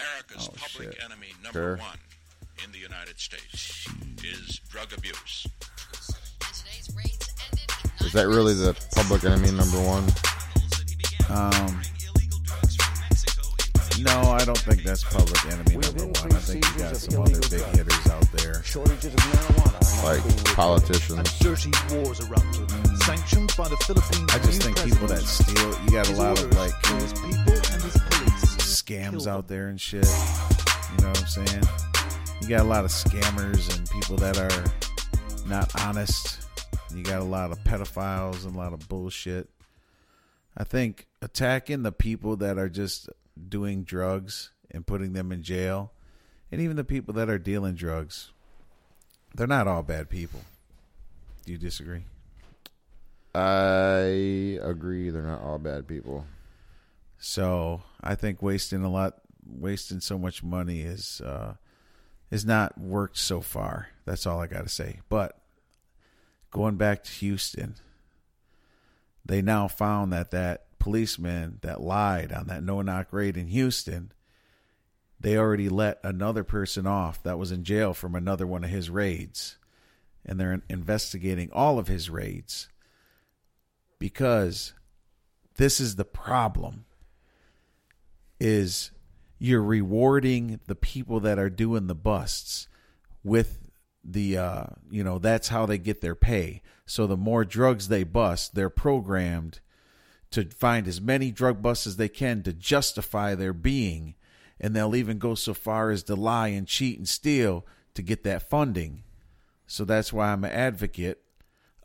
America's Oh, public shit. enemy number Sure. one in the United States is drug abuse. Is that really the public enemy number one? Um, no, I don't think that's public enemy number one. I think you got some other big hitters out there. Shortages of marijuana Like now being reported. politicians. Dirty wars erupted, sanctioned by the Philippines. I just think people that steal, you got a lot of like to his people and his police. Scams out there and shit. You know what I'm saying? You got a lot of scammers and people that are not honest. You got a lot of pedophiles and a lot of bullshit. I think attacking the people that are just doing drugs and putting them in jail, and even the people that are dealing drugs, they're not all bad people. Do you disagree? I agree. They're not all bad people. So I think wasting a lot, wasting so much money is uh, is not worked so far. That's all I got to say. But going back to Houston, they now found that that policeman that lied on that no knock raid in Houston, they already let another person off that was in jail from another one of his raids, and they're investigating all of his raids because this is the problem is you're rewarding the people that are doing the busts with the uh you know that's how they get their pay. So the more drugs they bust they're programmed to find as many drug busts as they can to justify their being. And they'll even go so far as to lie and cheat and steal to get that funding. So that's why I'm an advocate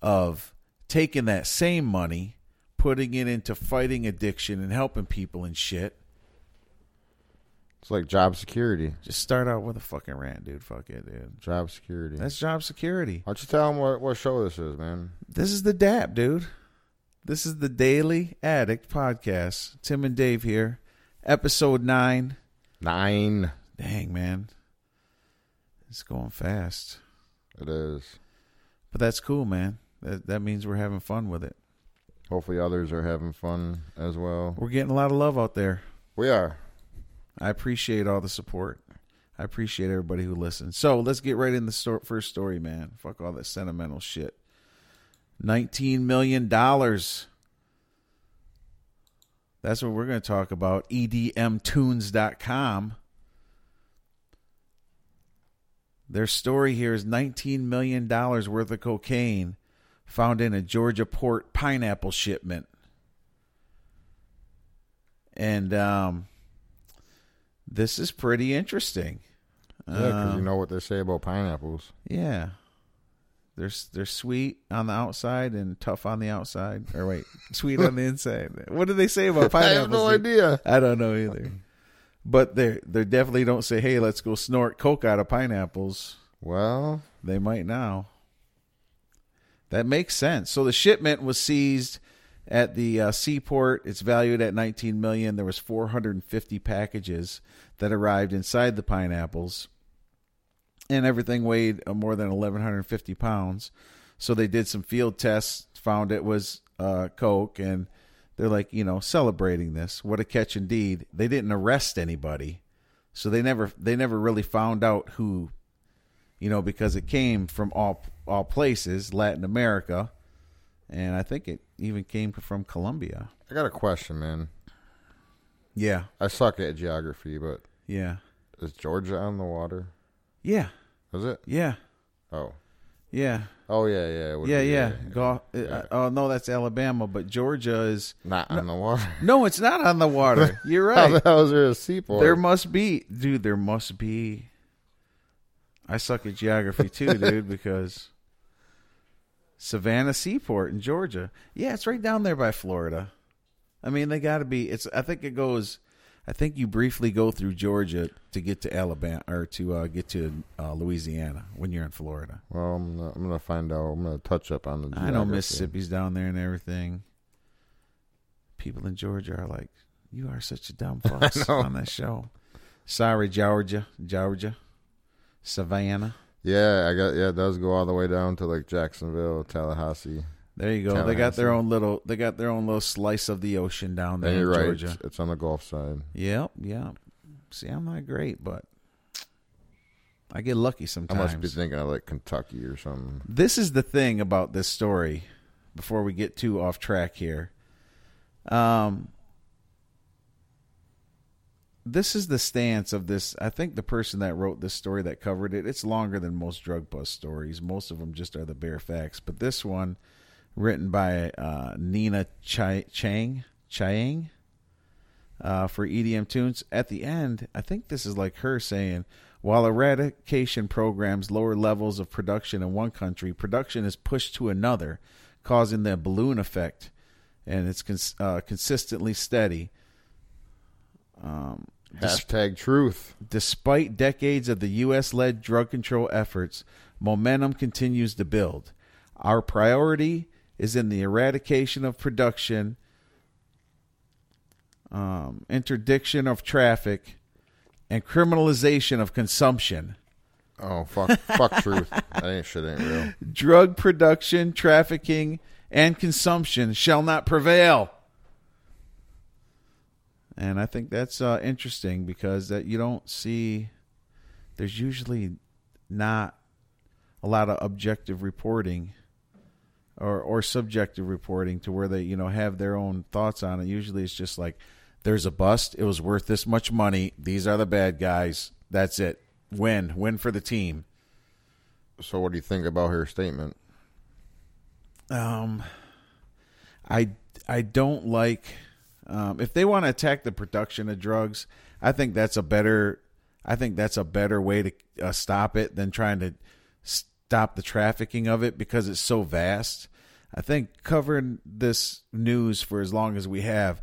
of taking that same money putting it into fighting addiction and helping people and shit It's like job security. Just start out with a fucking rant, dude. Fuck it, dude. Job security. That's job security. Why don't you tell them what, what show this is, man? This is the DAP, dude. This is the Daily Addict podcast. Tim and Dave here. Episode 9. Nine. Dang, man. It's going fast. It is. But that's cool, man. That, that means we're having fun with it. Hopefully, others are having fun as well. We're getting a lot of love out there. We are. I appreciate all the support. I appreciate everybody who listens. So let's get right in the sto- first story, man. Fuck all that sentimental shit. Nineteen million dollars. That's what we're going to talk about. EDMtunes.com. Their story here is $19 million worth of cocaine found in a Georgia port pineapple shipment. And um, this is pretty interesting. Yeah, because you Um, know what they say about pineapples. yeah. They're they're sweet on the outside and tough on the outside. Or wait, sweet on the inside. What do they say about pineapples? I have no idea. I don't know either. But they they definitely don't say, "Hey, let's go snort coke out of pineapples." Well, They might now. That makes sense. So the shipment was seized at the uh, seaport. It's valued at 19 million. There was 450 packages that arrived inside the pineapples, and everything weighed uh, more than 1,150 pounds. So they did some field tests, found it was uh, coke, and they're like, you know, celebrating this. What a catch indeed! They didn't arrest anybody, so they never they never really found out who you know, because it came from all all places, Latin America, and I think it even came from Colombia. I got a question, man. Yeah, I suck at geography, but yeah, is Georgia on the water? yeah, Is it? yeah, Oh. yeah, Oh, yeah, yeah. yeah, be, yeah. Go, uh, oh no, that's Alabama, but Georgia is Not on the water. no, it's not on the water. You're right. How the hell is there a seaport? There must be, dude. There must be. I suck at geography too, dude, because Savannah Seaport in Georgia. Yeah, it's right down there by Florida. I mean, they got to be. It's. I think it goes. I think you briefly go through Georgia to get to Alabama or to uh, get to uh, Louisiana when you're in Florida. well, I'm gonna, I'm gonna find out. I'm gonna touch up on the. I know. Mississippi's down there and everything. People in Georgia are like, "You are such a dumb fuss on that show." Sorry, Georgia, Georgia, Savannah. Yeah, I got. Yeah, it does go all the way down to like Jacksonville, Tallahassee. There you go. They got their own little. They got their own little slice of the ocean down there you're right. Georgia. It's, it's on the Gulf side. Yep, yep. See, I'm not great, but I get lucky sometimes. I must be thinking of like Kentucky or something. this is the thing about this story before we get too off track here um this is the stance of this i think the person that wrote this story that covered it it's longer than most drug bust stories most of them just are the bare facts but this one written by uh, nina chang chiang uh, for EDM tunes. At the end, I think this is like her saying, while eradication programs lower levels of production in one country, production is pushed to another, causing the balloon effect, and it's cons- uh, consistently steady. Um, Hashtag truth. despite decades of the U.S. led drug control efforts, momentum continues to build. Our priority is in the eradication of production, um, interdiction of traffic, and criminalization of consumption. Oh fuck, fuck truth. That ain't shit ain't real. Drug production, trafficking, and consumption shall not prevail. And I think that's uh, interesting because that you don't see. There's usually not a lot of objective reporting or or subjective reporting to where they you know have their own thoughts on it. Usually it's just like there's a bust. It was worth this much money. These are the bad guys. That's it. Win. Win for the team. So what do you think about her statement? Um, I I don't like um, if they want to attack the production of drugs. I think that's a better I think that's a better way to uh, stop it than trying to stop the trafficking of it because it's so vast. I think covering this news for as long as we have,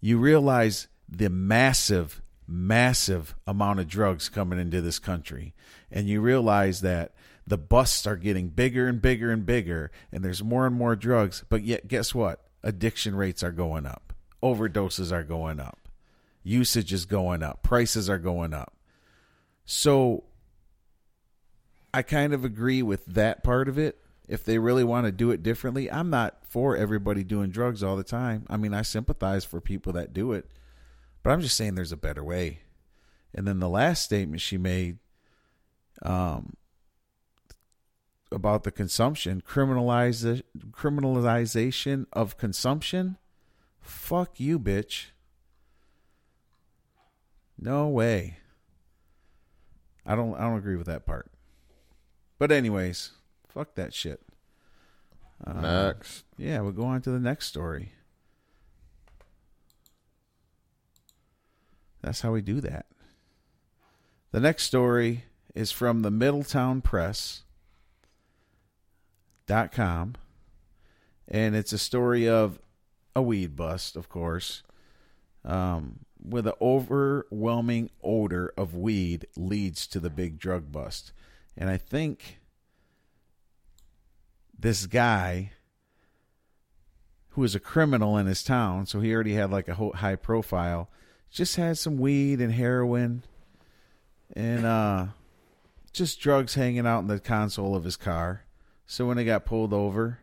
you realize the massive, massive amount of drugs coming into this country. And you realize that the busts are getting bigger and bigger and bigger, and there's more and more drugs. But yet, guess what? Addiction rates are going up, overdoses are going up, usage is going up, prices are going up. So I kind of agree with that part of it. If they really want to do it differently, I'm not for everybody doing drugs all the time. I mean, I sympathize for people that do it, but I'm just saying there's a better way. And then the last statement she made um, about the consumption, criminalize criminalization of consumption. Fuck you, bitch. No way. I don't I don't agree with that part. But anyways, fuck that shit. Uh, Next. Yeah, we'll go on to the next story. That's how we do that. The next story is from the Middletown Press dot com and it's a story of a weed bust of course um, with an overwhelming odor of weed leads to the big drug bust and i think this guy who was a criminal in his town so he already had like a high profile just had some weed and heroin and uh just drugs hanging out in the console of his car so when they got pulled over,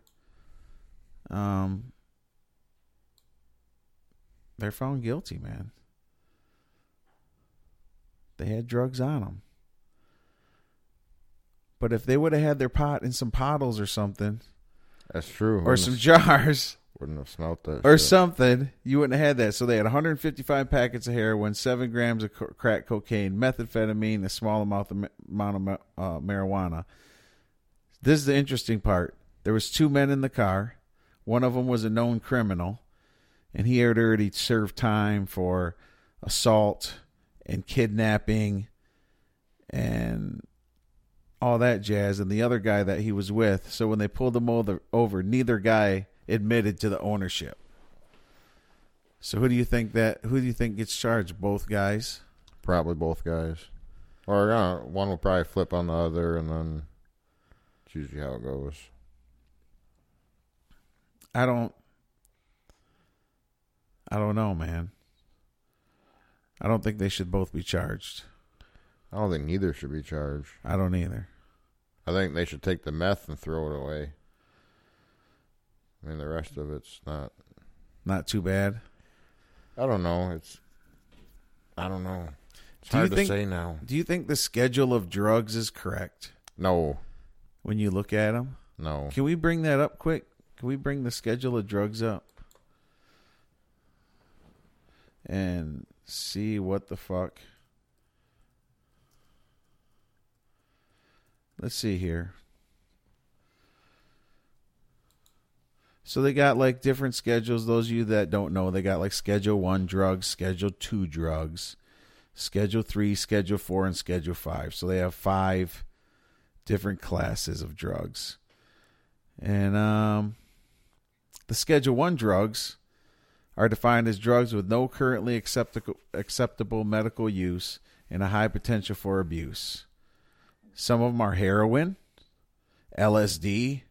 um, they're found guilty, man. They had drugs on them. But if they would have had their pot in some bottles or something, That's true. or some jars wouldn't have smelt that. or shit. something, you wouldn't have had that. So they had 155 packets of heroin, seven grams of crack cocaine, methamphetamine, a small amount of, amount of uh, marijuana. This is the interesting part. There was two men in the car. One of them was a known criminal, and he had already served time for assault and kidnapping and all that jazz. And the other guy that he was with. So when they pulled him over, over neither guy admitted to the ownership. So who do you think that? Who do you think gets charged? Both guys. Probably both guys. Or uh, one will probably flip on the other, and then it's usually how it goes. I don't. I don't know, man. I don't think they should both be charged. I don't think neither should be charged. I don't either. I think they should take the meth and throw it away. I mean, the rest of it's not. Not too bad. I don't know. It's. I don't know. It's Do you hard to say now. Do you think the schedule of drugs is correct No, when you look at them? no. Can we bring that up quick? Can we bring the schedule of drugs up and see what the fuck? Let's see here. So they got like different schedules. Those of you that don't know, they got like Schedule One drugs, Schedule Two drugs, Schedule Three, Schedule Four, and Schedule Five. So they have five different classes of drugs. And um, the Schedule 1 drugs are defined as drugs with no currently acceptable, acceptable medical use and a high potential for abuse. Some of them are heroin, LSD,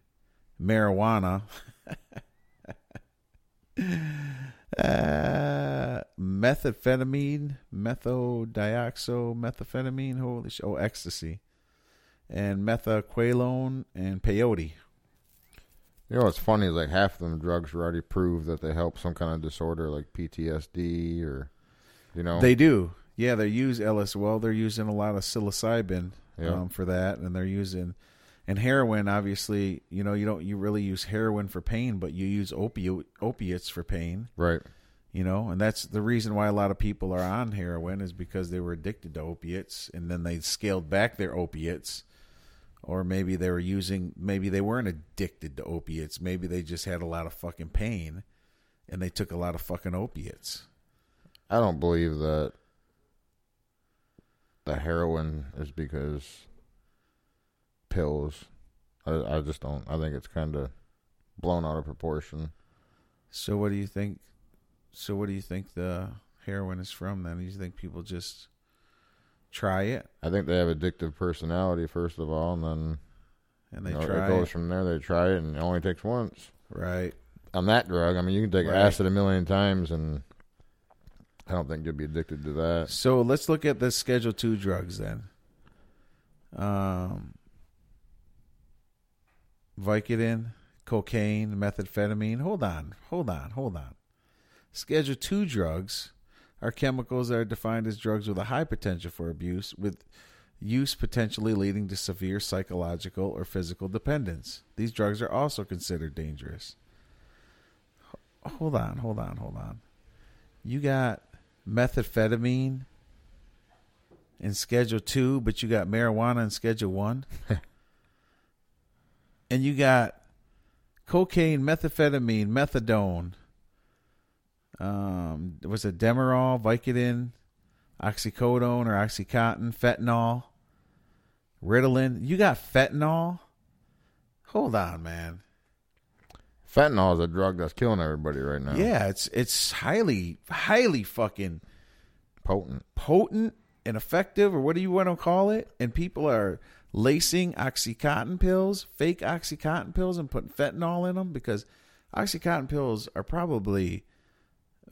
marijuana, uh, methamphetamine, methodiaxo, methamphetamine, holy sh- oh, ecstasy, and methaqualone and peyote. You know what's funny is like half of them drugs are already proved that they help some kind of disorder like PTSD or, you know, They do. Yeah, they use LS. Well, they're using a lot of psilocybin Yeah. um, for that, and they're using and heroin. Obviously, you know, you don't you really use heroin for pain, but you use opi- opiates for pain. right? You know, and that's the reason why a lot of people are on heroin is because they were addicted to opiates, and then they scaled back their opiates, or maybe they were using. Maybe they weren't addicted to opiates. Maybe they just had a lot of fucking pain, and they took a lot of fucking opiates. I don't believe that the heroin is because pills. I, I just don't. I think it's kind of blown out of proportion. So what do you think? So what do you think the heroin is from? Then do you think people just try it I think they have addictive personality first of all, and then and they you know, try it goes from there. They try it, and it only takes once. right? On that drug, I mean, you can take Right. acid a million times, and I don't think you'll be addicted to that. So let's look at the Schedule Two drugs then. Um, Vicodin, cocaine, methamphetamine. Hold on, hold on, hold on. Schedule Two drugs are chemicals that are defined as drugs with a high potential for abuse, with use potentially leading to severe psychological or physical dependence. These drugs are also considered dangerous. Hold on, hold on, hold on. You got methamphetamine in Schedule 2, but you got marijuana in Schedule 1. and you got cocaine, methamphetamine, methadone. Um, was it Demerol, Vicodin, oxycodone or oxycontin, fentanyl, Ritalin? You got fentanyl? Hold on, man. Fentanyl is a drug that's killing everybody right now. Yeah, it's it's highly highly fucking potent. potent and effective, or what do you want to call it? And people are lacing OxyContin pills, fake OxyContin pills, and putting fentanyl in them because OxyContin pills are probably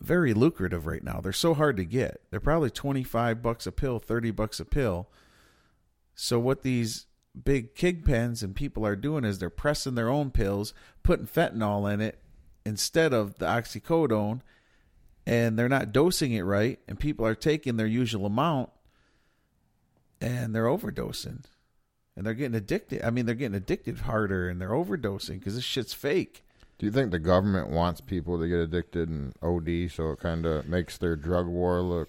very lucrative right now. They're so hard to get. They're probably 25 bucks a pill, 30 bucks a pill. So what these big kingpins and people are doing is they're pressing their own pills, putting fentanyl in it instead of the oxycodone and they're not dosing it right and people are taking their usual amount and they're overdosing and they're getting addicted i mean they're getting addicted harder and they're overdosing because this shit's fake Do you think the government wants people to get addicted and OD so it kind of makes their drug war look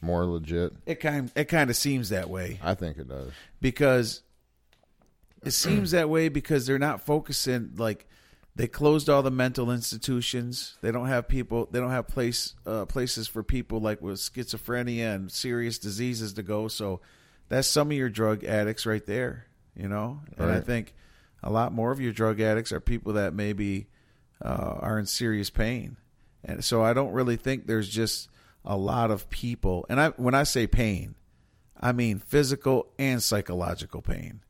more legit? it kind it kind of seems that way I think it does. because it seems that way because they're not focusing like they closed all the mental institutions. They don't have people they don't have place uh, places for people like with schizophrenia and serious diseases to go. So that's some of your drug addicts right there you know? And i think a lot more of your drug addicts are people that maybe uh, are in serious pain. And so i don't really think there's just a lot of people. And i when i say pain I mean physical and psychological pain.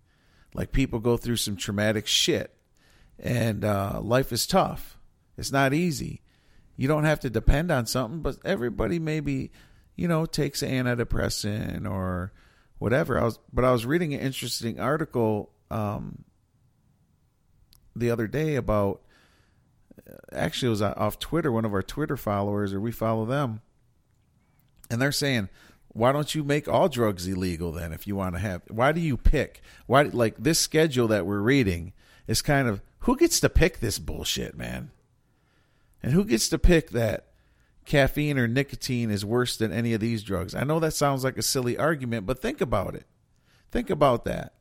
Like people go through some traumatic shit, and uh, life is tough. It's not easy. You don't have to depend on something, but everybody maybe, you know, takes an antidepressant or whatever. I was, but I was reading an interesting article um, the other day about. Actually, it was off Twitter. One of our Twitter followers, or we follow them, and they're saying why don't you make all drugs illegal then if you want to have why do you pick? Why like this schedule that we're reading is kind of who gets to pick this bullshit man? And who gets to pick that caffeine or nicotine is worse than any of these drugs? I know that sounds like a silly argument but think about it. Think about that.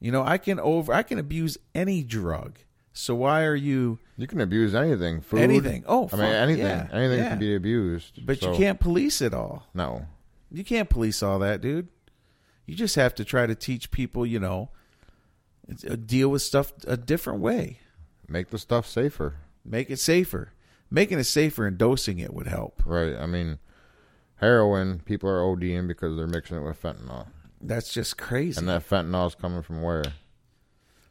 You know i can over i can abuse any drug so why are you You can abuse anything. Food, Anything. Oh, I mean anything. yeah, anything yeah. can be abused. but so- you can't police it all No. You can't police all that, dude. You just have to try to teach people, you know, uh, deal with stuff a different way. Make the stuff safer. Make it safer. Making it safer and dosing it would help. Right. I mean, heroin. People are ODing because they're mixing it with fentanyl, That's just crazy. and that fentanyl is coming from where?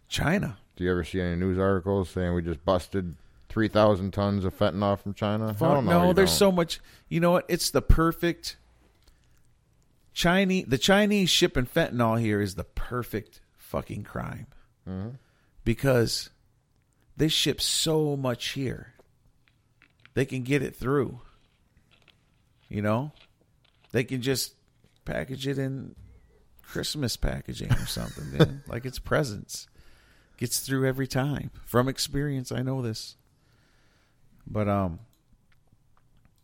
China. Do you ever see any news articles saying we just busted three thousand tons of fentanyl from China? Fuck no, no, there's don't. so much. You know what? It's the perfect Chinese. The Chinese shipping fentanyl here is the perfect fucking crime Mhm. because they ship so much here. They can get it through. You know, they can just package it in Christmas packaging or something, man. like it's presents. Gets through every time. From experience, I know this. But um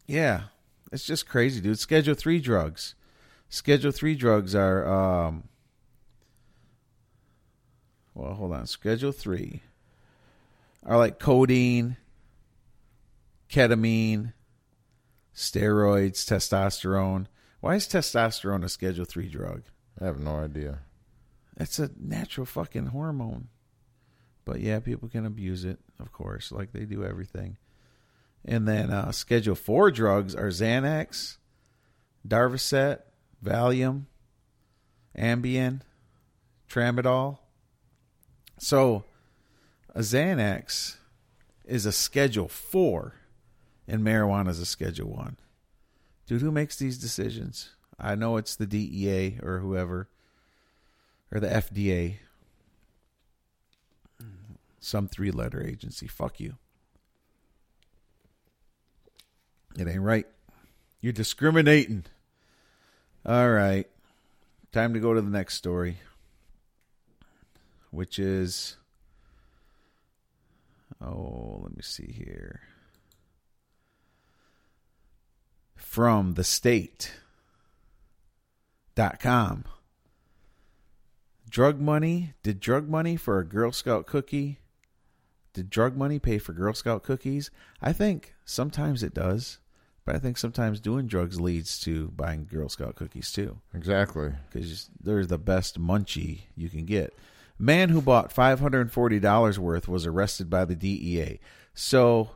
yeah, it's just crazy, dude. Schedule 3 drugs. Schedule 3 drugs are um well, hold on. Schedule 3 are like codeine, ketamine, steroids, testosterone. Why is testosterone a schedule 3 drug? I have no idea. It's a natural fucking hormone. But yeah, people can abuse it, of course, like they do everything. And then uh, Schedule 4 drugs are Xanax, Darvocet, Valium, Ambien, Tramadol. So a Xanax is a Schedule 4 and marijuana is a Schedule 1. Dude, who makes these decisions? I know it's the DEA or whoever or the FDA. Some three letter agency. Fuck you. It ain't right. You're discriminating. All right. Time to go to the next story, which is. Oh, let me see here. From the state dot com. Drug money. Did drug money for a Girl Scout cookie? Did drug money pay for Girl Scout cookies? I think sometimes it does, but I think sometimes doing drugs leads to buying Girl Scout cookies too, Exactly. because they're the best munchie you can get. Man who bought five hundred and forty dollars worth was arrested by the DEA. So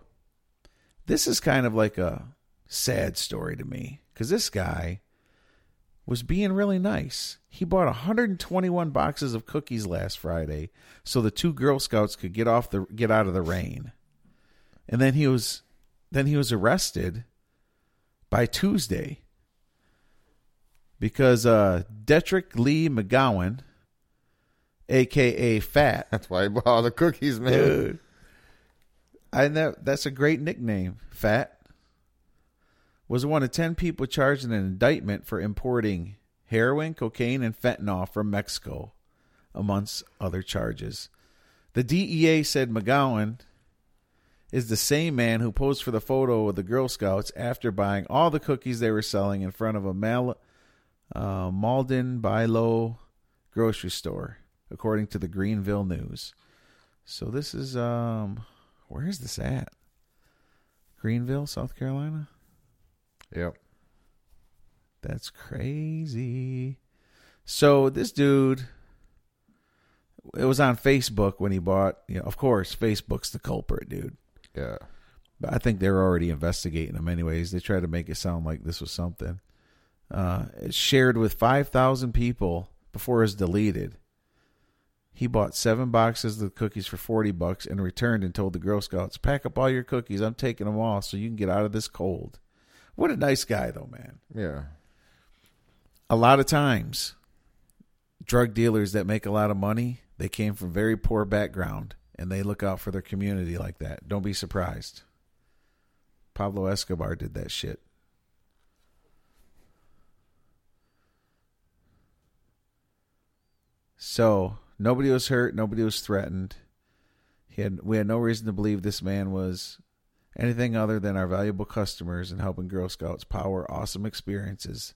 this is kind of like a sad story to me because this guy was being really nice. He bought 121 boxes of cookies last Friday so the two Girl Scouts could get off the get out of the rain. And then he was then he was arrested by Tuesday because uh Detric Lee McGowan aka Fat That's why he bought all the cookies, man. Dude. I know that's a great nickname, Fat. Was one of 10 people charged in an indictment for importing heroin, cocaine, and fentanyl from Mexico, amongst other charges. The DEA said McGowan is the same man who posed for the photo with the Girl Scouts after buying all the cookies they were selling in front of a Mal- uh, Mauldin Bi-Lo grocery store, according to the Greenville News. So this is um where is this at? Greenville, South Carolina? Yep. That's crazy. So this dude it was on Facebook when he bought, you know, of course, Facebook's the culprit, dude. Yeah. But I think they're already investigating him anyways. They tried to make it sound like this was something. Uh it's shared with 5,000 people before it was deleted. He bought seven boxes of cookies for 40 bucks and returned and told the Girl Scouts, pack up all your cookies. I'm taking them all so you can get out of this cold. What a nice guy, though, man. Yeah. A lot of times, drug dealers that make a lot of money, they came from very poor background and they look out for their community like that. Don't be surprised. Pablo Escobar did that shit. So nobody was hurt, nobody was threatened. He had we had no reason to believe this man was anything other than our valuable customers and helping Girl Scouts power awesome experiences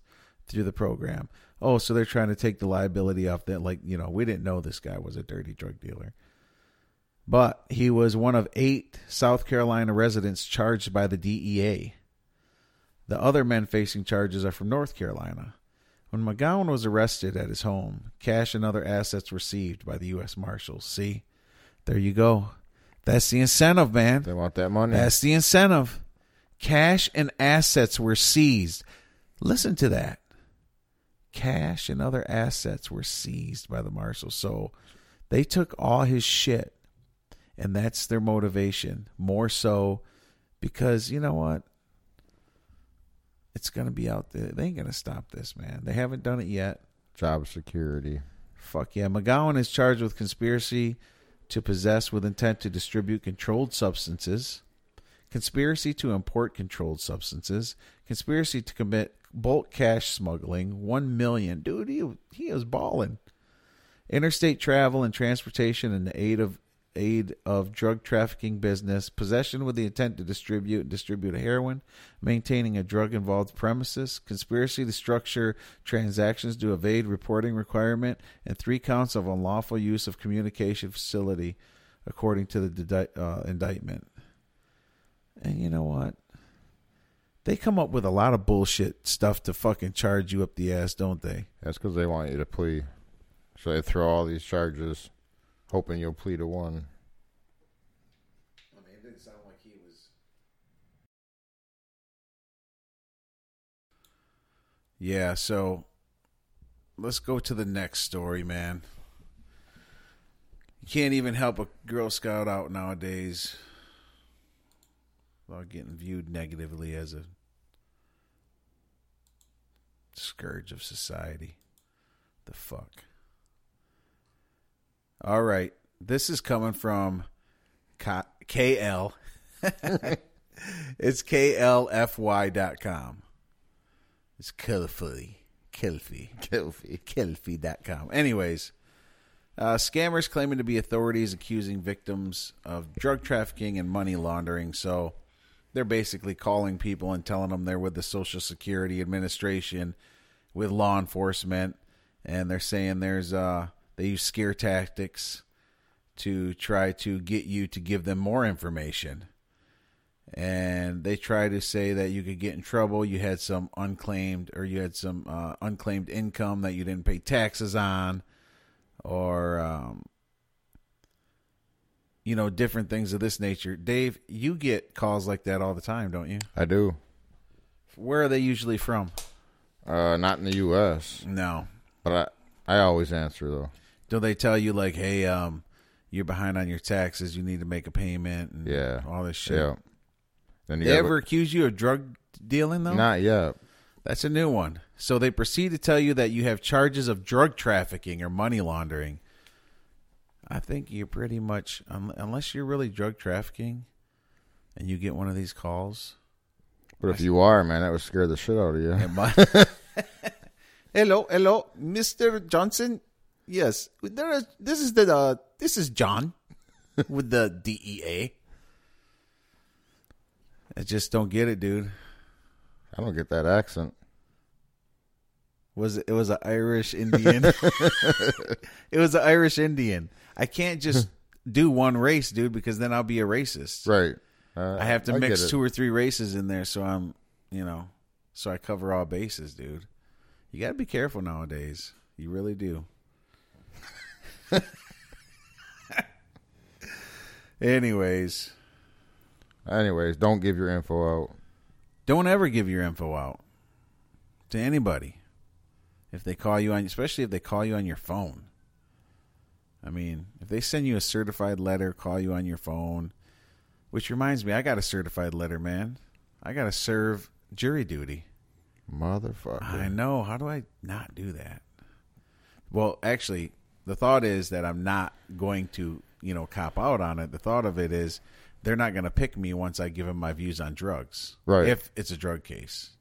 through the program. Oh, so they're trying to take the liability off that like, you know, we didn't know this guy was a dirty drug dealer. But he was one of eight South Carolina residents charged by the DEA. The other men facing charges are from North Carolina. When McGowan was arrested at his home, cash and other assets were seized by the U.S. Marshals. See, there you go. That's the incentive, man. They want that money. That's the incentive. Cash and assets were seized. Listen to that. Cash and other assets were seized by the marshals. So they took all his shit, and that's their motivation. More so because, you know what? It's going to be out there. They ain't going to stop this, man. They haven't done it yet. Job security. Fuck yeah. McGowan is charged with conspiracy to possess with intent to distribute controlled substances, conspiracy to import controlled substances, conspiracy to commit bulk cash smuggling, 1 million. Dude, he, he is balling. Interstate travel and transportation in the aid of aid of drug trafficking business, possession with the intent to distribute and distribute heroin, maintaining a drug involved premises, conspiracy to structure transactions to evade reporting requirement, and three counts of unlawful use of communication facility, according to the uh, indictment. And you know what? They come up with a lot of bullshit stuff to fucking charge you up the ass, don't they? That's because they want you to plea. So they throw all these charges, hoping you'll plead to one. I mean, it didn't sound like he was. Yeah, so let's go to the next story, man. You can't even help a Girl Scout out nowadays without getting viewed negatively as a scourge of society. The fuck. All right. This is coming from K- KL. it's klfy.com. It's Kilfy. Kilfy. Kilfy. Kilfy.com. Anyways, uh, scammers claiming to be authorities accusing victims of drug trafficking and money laundering. So they're basically calling people and telling them they're with the Social Security Administration, with law enforcement, and they're saying there's uh they use scare tactics to try to get you to give them more information. And they try to say that you could get in trouble. You had some unclaimed, or you had some uh, unclaimed income that you didn't pay taxes on, or um, you know, different things of this nature. Dave, you get calls like that all the time, don't you? I do. Where are they usually from? Uh, not in the U.S., No. but I I always answer though. Do they tell you like, hey, um, you're behind on your taxes, you need to make a payment, and Yeah. all this shit? Yeah. Then you They ever accuse you of drug dealing though? Not yet. That's a new one. So they proceed to tell you that you have charges of drug trafficking or money laundering. I think you're pretty much, un- unless you're really drug trafficking, and you get one of these calls. But if you are, man, that would scare the shit out of you. I- hello, hello, Mister Johnson. Yes, there is, this is the uh, this is John with the DEA. I just don't get it, dude. I don't get that accent. Was it, it was an Irish Indian? it was an Irish Indian. I can't just do one race, dude, because then I'll be a racist. Right. Uh, I have to get mix two or three races in there, so I'm, you know, so I cover all bases, dude. You got to be careful nowadays. You really do. Anyways, Anyways, don't give your info out. don't ever give your info out to anybody. If they call you on, especially if they call you on your phone. I mean, if they send you a certified letter, call you on your phone, which reminds me, I got a certified letter, man. I got to serve jury duty. Motherfucker. I know. How do I not do that? Well, actually, the thought is that I'm not going to, you know, cop out on it. The thought of it is they're not going to pick me once I give them my views on drugs. Right. If it's a drug case.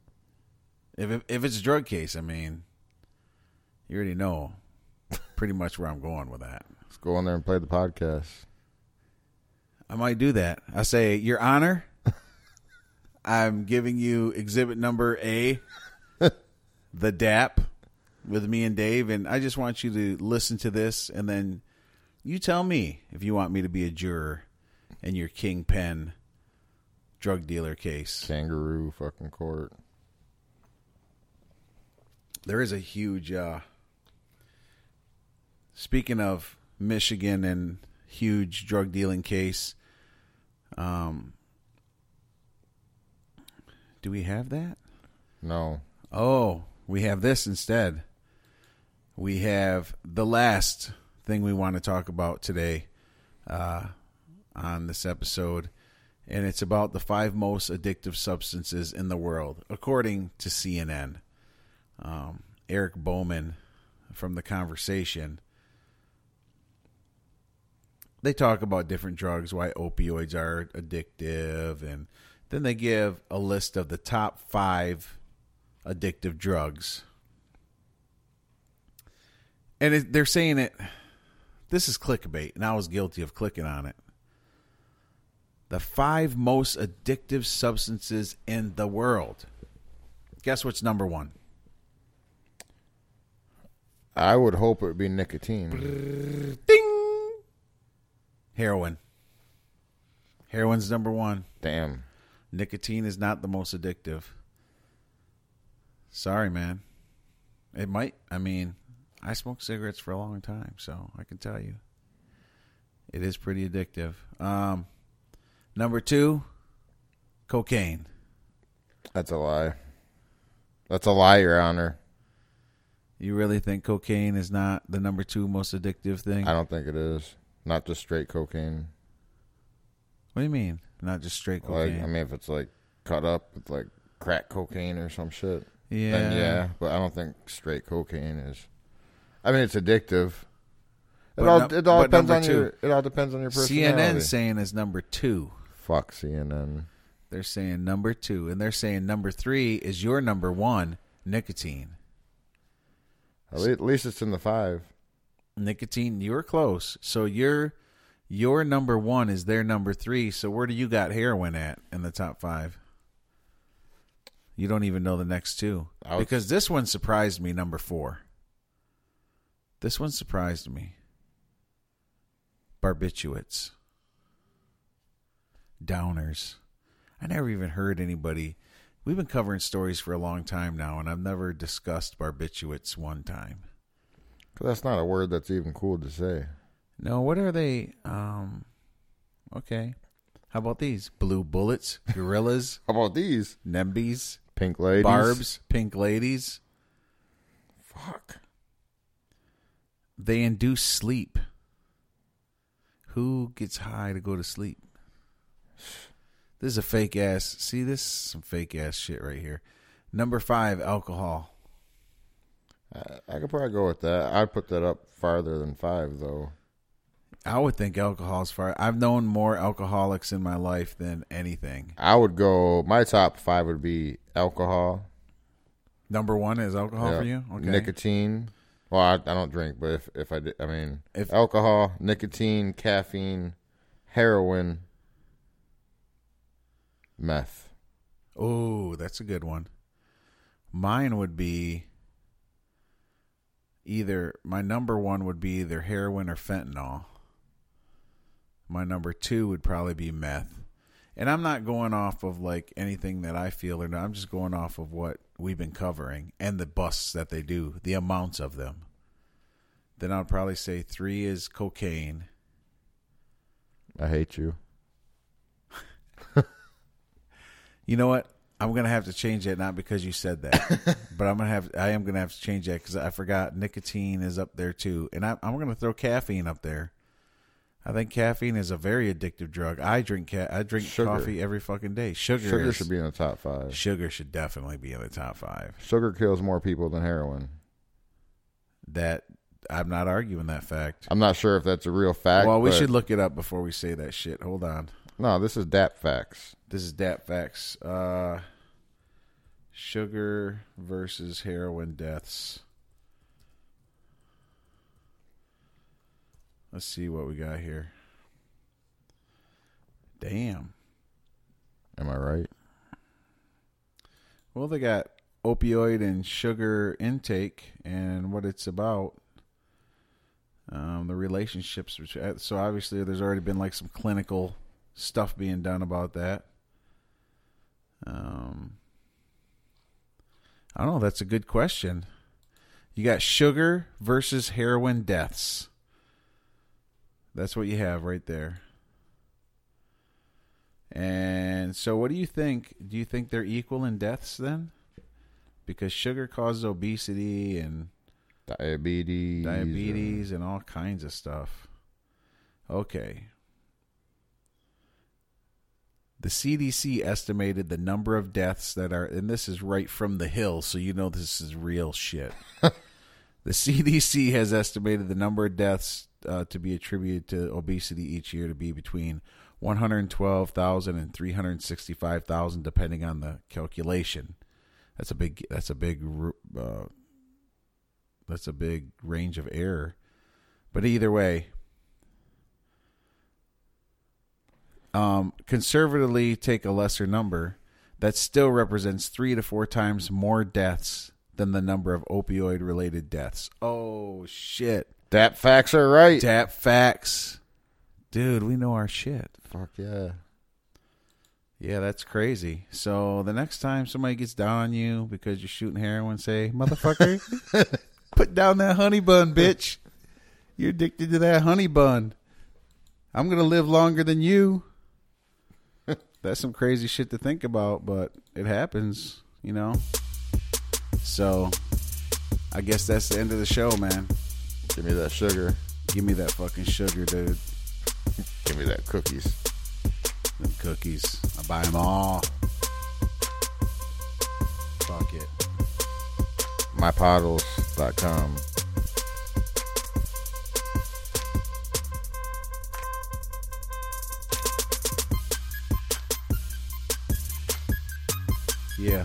If if it's a drug case, I mean, you already know. pretty much where I'm going with that. Let's go on there and play the podcast. I might do that. I say, Your Honor, I'm giving you exhibit number A, the DAP, with me and Dave, and I just want you to listen to this, and then you tell me if you want me to be a juror in your kingpin drug dealer case. Kangaroo fucking court. There is a huge. Uh, speaking of Michigan and huge drug dealing case, um, do we have that? No. Oh, we have this instead. We have the last thing we want to talk about today uh, on this episode, and it's about the five most addictive substances in the world, according to CNN. Um, Eric Bowman from the conversation. They talk about different drugs, why opioids are addictive, and then they give a list of the top five addictive drugs. And it, they're saying it. This is clickbait, and I was guilty of clicking on it. The five most addictive substances in the world. Guess what's number one? I would hope it would be nicotine. Ding! Heroin. Heroin's number one. Damn. Nicotine is not the most addictive. Sorry, man. It might. I mean, I smoked cigarettes for a long time, so I can tell you, it is pretty addictive. Um, number two, cocaine. That's a lie. That's a lie, Your Honor. You really think cocaine is not the number two most addictive thing? I don't think it is. Not just straight cocaine. What do you mean? Not just straight cocaine? Like, I mean, if it's like cut up with like crack cocaine or some shit, yeah, yeah. But I don't think straight cocaine is. I mean, it's addictive. It But all it all depends on two. your it all depends on your personality. CNN saying is number two. Fuck CNN. They're saying number two, and they're saying number three is your number one, nicotine. At least, at least it's in the five. Nicotine, you're close. So your your number one is their number three. So where do you got heroin at in the top five? You don't even know the next two would- because this one surprised me. Number four. This one surprised me. Barbiturates. Downers. I never even heard anybody. We've been covering stories for a long time now, and I've never discussed barbiturates one time. that's not a word that's even cool to say. No, what are they? Um, okay. How about these? Blue bullets, gorillas, How about these Nembies, pink ladies? barbs, pink ladies. Fuck. They induce sleep. Who gets high to go to sleep? This is a fake ass. See, this is some fake ass shit right here. Number five, alcohol. I, I could probably go with that. I'd put that up farther than five, though. I would think alcohol's far. I've known more alcoholics in my life than anything. I would go. My top five would be alcohol, Number one is alcohol yeah, for you. Okay. nicotine. Well, I, I don't drink, but if if I did, I mean, If- alcohol, nicotine, caffeine, heroin, meth. Oh, that's a good one. Mine would be either my number one would be either heroin or fentanyl. My number two would probably be meth. And I'm not going off of like anything that I feel or not. I'm just going off of what we've been covering and the busts that they do, the amounts of them. Then I'd probably say three is cocaine. I hate you. You know what? I'm gonna have to change that not because you said that, but I'm gonna have I am gonna have to change that because I forgot nicotine is up there too, and I, I'm gonna throw caffeine up there. I think caffeine is a very addictive drug. I drink ca- I drink Sugar. coffee every fucking day. Sugar Sugar is- should be in the top five. sugar should definitely be in the top five. Sugar kills more people than heroin. That I'm not arguing that fact. I'm not sure if that's a real fact. well, we but- should look it up before we say that shit. Hold on. No, this is DAP facts. This is Dat Facts. Uh, sugar versus heroin deaths. Let's see what we got here. Damn. Am I right? Well, they got opioid and sugar intake and what it's about. Um, the relationships. Which, uh, so obviously, there's already been like some clinical stuff being done about that. Um, I don't know. That's a good question. You got sugar versus heroin deaths. That's what you have right there. And so, what do you think? Do you think they're equal in deaths then? Because sugar causes obesity and Diabetes. diabetes and all kinds of stuff. Okay. The CDC estimated the number of deaths that are, and this is right from the Hill, so you know this is real shit. the CDC has estimated the number of deaths uh, to be attributed to obesity each year to be between 112,000 and 365,000, depending on the calculation. That's a big. That's a big. Uh, that's a big range of error. But either way, um, conservatively take a lesser number. That still represents three to four times more deaths than the number of opioid related deaths. Oh shit! That facts are right. DAP facts, dude. We know our shit. Fuck yeah. Yeah, that's crazy. So the next time somebody gets down on you because you're shooting heroin, say, "Motherfucker, put down that honey bun, bitch. You're addicted to that honey bun. I'm gonna live longer than you." that's some crazy shit to think about, but it happens, you know. So, I guess that's the end of the show, man. Give me that sugar. Give me that fucking sugar, dude. Give me that cookies. Them cookies. I buy them all. Fuck it. mypoddles.com. Yeah.